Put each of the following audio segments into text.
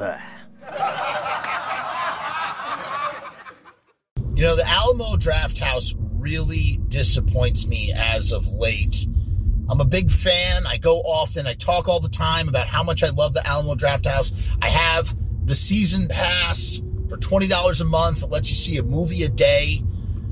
Blah. You know, the Alamo Drafthouse really disappoints me as of late. I'm a big fan. I go often. I talk all the time about how much I love the Alamo Drafthouse. I have the season pass for $20 a month. It lets you see a movie a day.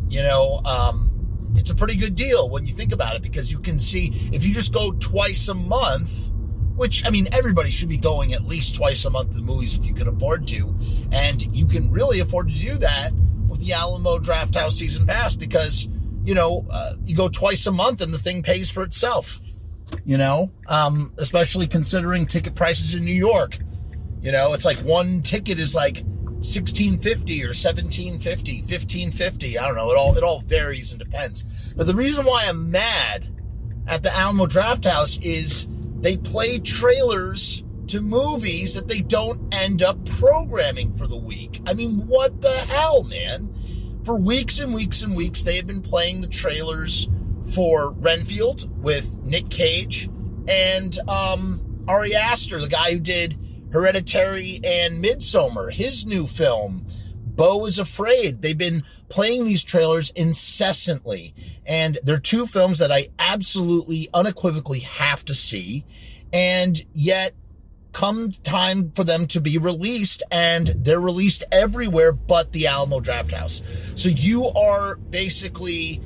You know, um, it's a pretty good deal when you think about it because you can see if you just go twice a month, which I mean, everybody should be going at least twice a month to the movies if you can afford to. And you can really afford to do that with the Alamo Drafthouse season pass because, you know, uh, you go twice a month and the thing pays for itself. You know, um, especially considering ticket prices in New York. You know, it's like one ticket is like 1650 or 1750, 1550. I don't know. It all it all varies and depends. But the reason why I'm mad at the Alamo Drafthouse is they play trailers to movies that they don't end up programming for the week. I mean, what the hell, man? For weeks and weeks and weeks, they have been playing the trailers for Renfield with Nick Cage and um, Ari Aster, the guy who did Hereditary and Midsommar, his new film. Beau is Afraid. They've been playing these trailers incessantly. And they're two films that I absolutely unequivocally have to see. And yet come time for them to be released and they're released everywhere but the Alamo Drafthouse. So you are basically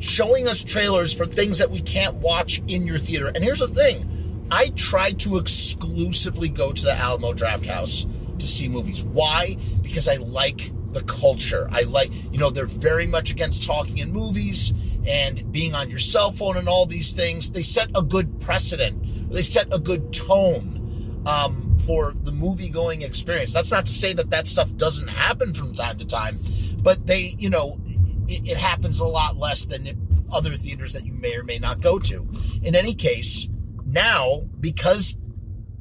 showing us trailers for things that we can't watch in your theater. And here's the thing. I try to exclusively go to the Alamo Drafthouse to see movies. Why? Because I like the culture. I like, you know, they're very much against talking in movies and being on your cell phone and all these things. They set a good precedent. They set a good tone um, for the movie going experience. That's not to say that that stuff doesn't happen from time to time, but they, you know, it, it happens a lot less than other theaters that you may or may not go to. In any case, now because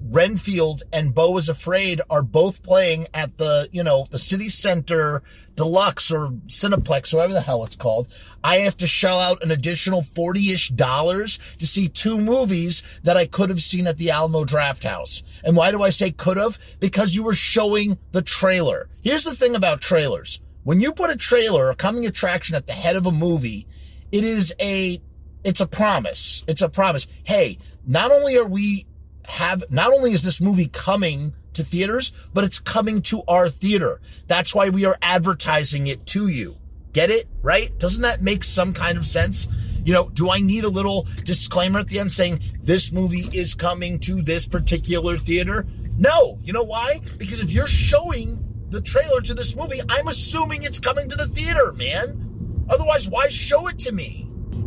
Renfield and Beau is Afraid are both playing at the, you know, the city center deluxe or Cineplex or whatever the hell it's called. I have to shell out an additional 40-ish dollars to see two movies that I could have seen at the Alamo Drafthouse. And why do I say could have? Because you were showing the trailer. Here's the thing about trailers. When you put a trailer, a coming attraction at the head of a movie, it is a, it's a promise. It's a promise. Hey, not only are we have not only is this movie coming to theaters, but it's coming to our theater. That's why we are advertising it to you. Get it? Right? Doesn't that make some kind of sense? You know, do I need a little disclaimer at the end saying this movie is coming to this particular theater? No. You know why? Because if you're showing the trailer to this movie, I'm assuming it's coming to the theater, man. Otherwise, why show it to me?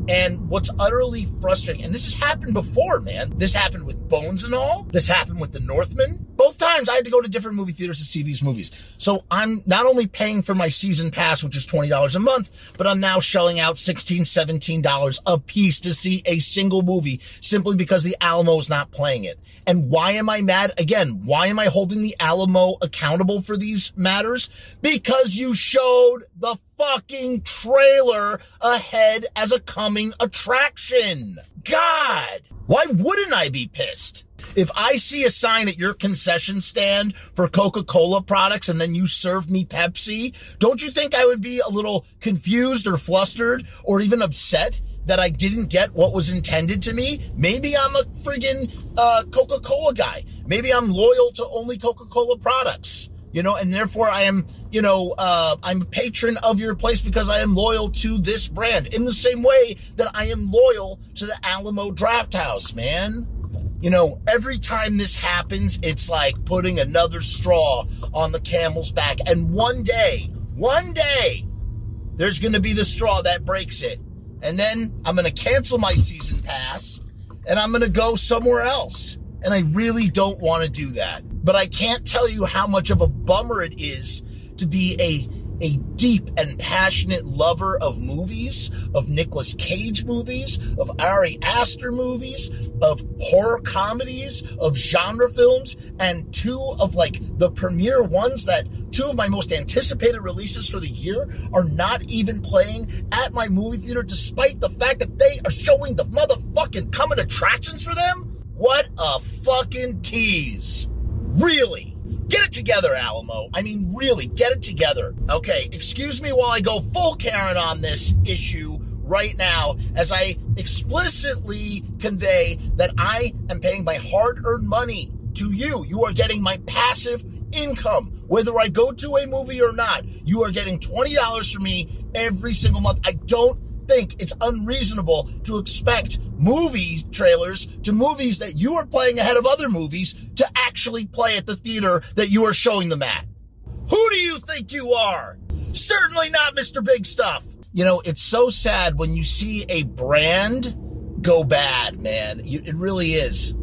And what's utterly frustrating, and this has happened before, man. This happened with Bones and all. This happened with The Northman. Both times I had to go to different movie theaters to see these movies. So I'm not only paying for my season pass, which is $20 a month, but I'm now shelling out $16, $17 a piece to see a single movie simply because the Alamo is not playing it. And why am I mad? Again, why am I holding the Alamo accountable for these matters? Because you showed the fucking trailer ahead as a coming attraction. God, why wouldn't I be pissed? If I see a sign at your concession stand for Coca-Cola products and then you serve me Pepsi, don't you think I would be a little confused or flustered or even upset that I didn't get what was intended to me? Maybe I'm a friggin' uh, Coca-Cola guy. Maybe I'm loyal to only Coca-Cola products you know, and therefore I am, you know, uh, I'm a patron of your place because I am loyal to this brand in the same way that I am loyal to the Alamo Drafthouse, man. You know, every time this happens, it's like putting another straw on the camel's back. And one day, one day, there's going to be the straw that breaks it. And then I'm going to cancel my season pass and I'm going to go somewhere else. And I really don't want to do that. But I can't tell you how much of a bummer it is to be a a deep and passionate lover of movies, of Nicolas Cage movies, of Ari Aster movies, of horror comedies, of genre films, and two of like the premier ones that two of my most anticipated releases for the year are not even playing at my movie theater despite the fact that they are showing the motherfucking coming attractions for them? What a fucking tease. Really? Get it together, Alamo. I mean, really, get it together. Okay, excuse me while I go full Karen on this issue right now as I explicitly convey that I am paying my hard earned money to you. You are getting my passive income. Whether I go to a movie or not, you are getting $20 from me every single month. I don't think it's unreasonable to expect movie trailers to movies that you are playing ahead of other movies to actually play at the theater that you are showing them at. Who do you think you are? Certainly not Mr. Big Stuff. You know, it's so sad when you see a brand go bad, man. It really is.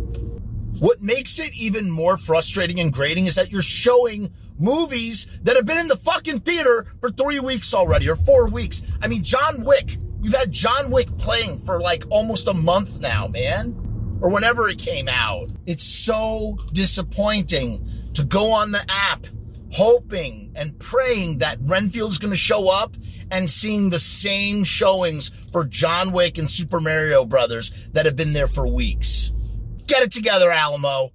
What makes it even more frustrating and grating is that you're showing movies that have been in the fucking theater for three weeks already or four weeks. I mean, John Wick. You've had John Wick playing for like almost a month now, man. Or whenever it came out. It's so disappointing to go on the app hoping and praying that Renfield's going to show up and seeing the same showings for John Wick and Super Mario Brothers that have been there for weeks. Get it together, Alamo.